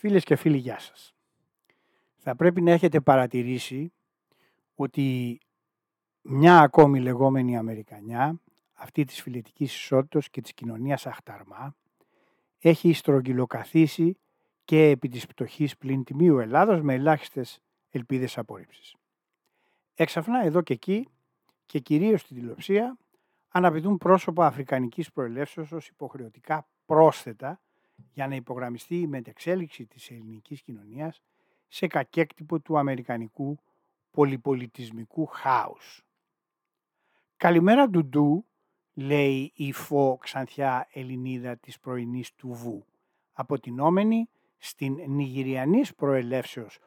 Φίλες και φίλοι, γεια σας. Θα πρέπει να έχετε παρατηρήσει ότι μια ακόμη λεγόμενη Αμερικανιά, αυτή της φιλετικής ισότητας και της κοινωνίας αχταρμά, έχει στρογγυλοκαθίσει και επί της πτωχής πλην τιμίου Ελλάδος με ελάχιστες ελπίδες απόρριψης. Εξαφνά εδώ και εκεί και κυρίως στην τηλεοψία αναπηδούν πρόσωπα αφρικανικής προελεύσεως ως υποχρεωτικά πρόσθετα για να υπογραμμιστεί η μετεξέλιξη της ελληνικής κοινωνίας σε κακέκτυπο του αμερικανικού πολυπολιτισμικού χάους. «Καλημέρα ντουντού», λέει η φω ξανθιά Ελληνίδα της πρωινής του Βου, αποτινόμενη στην νιγηριανής προελεύσεως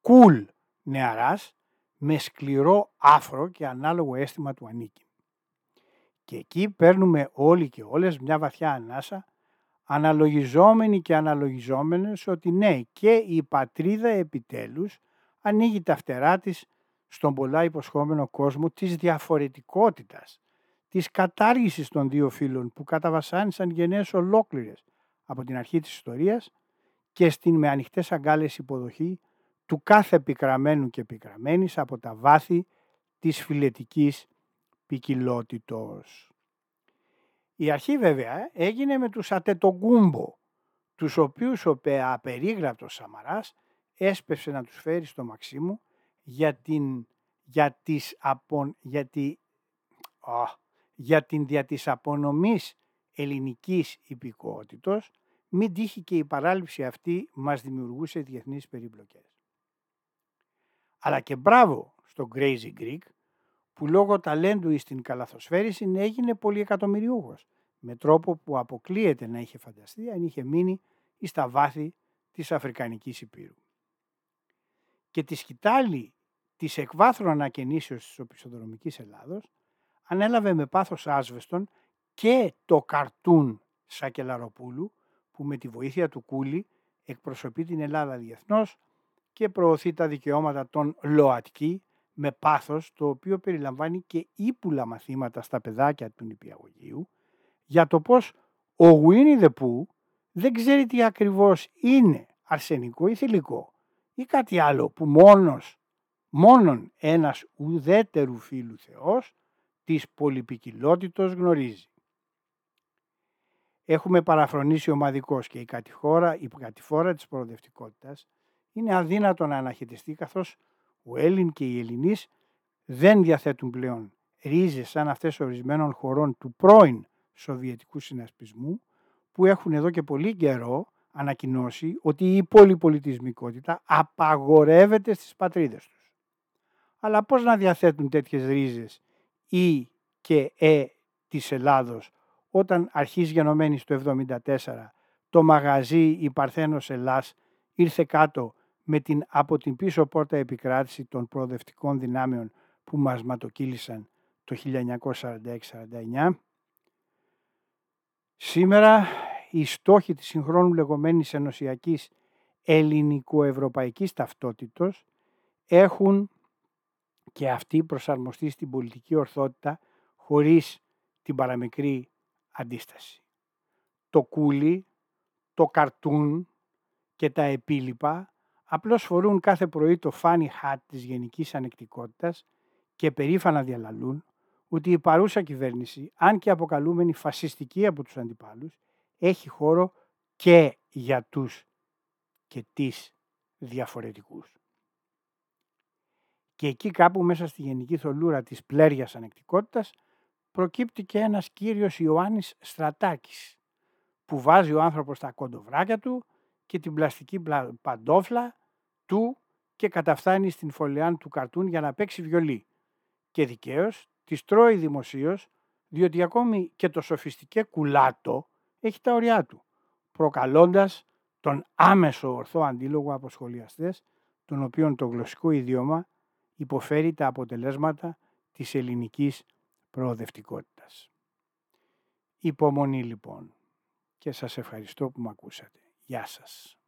κουλ νεαράς με σκληρό άφρο και ανάλογο αίσθημα του ανήκει. Και εκεί παίρνουμε όλοι και όλες μια βαθιά ανάσα αναλογιζόμενοι και αναλογιζόμενες ότι ναι και η πατρίδα επιτέλους ανοίγει τα φτερά της στον πολλά υποσχόμενο κόσμο της διαφορετικότητας, της κατάργησης των δύο φύλων που καταβασάνησαν γενναίες ολόκληρες από την αρχή της ιστορίας και στην με ανοιχτές αγκάλες υποδοχή του κάθε πικραμένου και πικραμένης από τα βάθη της φιλετικής ποικιλότητος. Η αρχή βέβαια έγινε με τους Ατετογκούμπο, τους οποίους ο απερίγραπτος Σαμαράς έσπευσε να τους φέρει στο Μαξίμου για την, για τις απο, για, για την δια της απονομής ελληνικής υπηκότητος, μην τύχει και η παράληψη αυτή μας δημιουργούσε διεθνείς περιπλοκές. Αλλά και μπράβο στο Crazy Greek που λόγω ταλέντου στην καλαθοσφαίριση έγινε πολυεκατομμυριούχος, με τρόπο που αποκλείεται να είχε φανταστεί αν είχε μείνει στα βάθη της Αφρικανικής Υπήρου. Και τη σκητάλη της εκβάθρου ανακαινήσεως της οπισθοδρομικής Ελλάδος ανέλαβε με πάθος άσβεστον και το καρτούν Σακελαροπούλου που με τη βοήθεια του Κούλη εκπροσωπεί την Ελλάδα διεθνώς και προωθεί τα δικαιώματα των ΛΟΑΤΚΙ με πάθος το οποίο περιλαμβάνει και ύπουλα μαθήματα στα παιδάκια του νηπιαγωγείου για το πως ο Winnie the Pooh δεν ξέρει τι ακριβώς είναι αρσενικό ή θηλυκό ή κάτι άλλο που μόνος, μόνον ένας ουδέτερου φίλου Θεός της πολυπικιλότητος γνωρίζει. Έχουμε παραφρονήσει ομαδικός και η κατηφόρα, η κατηφόρα της προοδευτικότητας είναι αδύνατο να αναχαιτιστεί καθώς ο Έλλην και οι Ελληνείς δεν διαθέτουν πλέον ρίζες σαν αυτές ορισμένων χωρών του πρώην Σοβιετικού Συνασπισμού που έχουν εδώ και πολύ καιρό ανακοινώσει ότι η πολυπολιτισμικότητα απαγορεύεται στις πατρίδες τους. Αλλά πώς να διαθέτουν τέτοιες ρίζες ή και ε της Ελλάδος όταν αρχής γενομένης το 1974 το μαγαζί η Παρθένος Ελλάς ήρθε κάτω με την από την πίσω πόρτα επικράτηση των προοδευτικών δυνάμεων που μας ματοκύλησαν το 1946-49. Σήμερα οι στόχοι της συγχρόνου λεγόμενης ενωσιακής ελληνικοευρωπαϊκής ταυτότητος έχουν και αυτοί προσαρμοστεί στην πολιτική ορθότητα χωρίς την παραμικρή αντίσταση. Το κούλι, το καρτούν και τα επίλοιπα απλώς φορούν κάθε πρωί το funny hat της γενικής ανεκτικότητας και περήφανα διαλαλούν ότι η παρούσα κυβέρνηση, αν και αποκαλούμενη φασιστική από τους αντιπάλους, έχει χώρο και για τους και τις διαφορετικούς. Και εκεί κάπου μέσα στη γενική θολούρα της πλέριας ανεκτικότητας προκύπτει και ένας κύριος Ιωάννης Στρατάκης που βάζει ο άνθρωπος τα κοντοβράκια του και την πλαστική παντόφλα του και καταφθάνει στην φωλιάν του καρτούν για να παίξει βιολί. Και δικαίως τη τρώει δημοσίως, διότι ακόμη και το σοφιστικέ κουλάτο έχει τα ωριά του, προκαλώντας τον άμεσο ορθό αντίλογο από σχολιαστές, τον οποίον το γλωσσικό ιδιώμα υποφέρει τα αποτελέσματα της ελληνικής προοδευτικότητας. Υπομονή λοιπόν και σας ευχαριστώ που με ακούσατε. Γεια σας.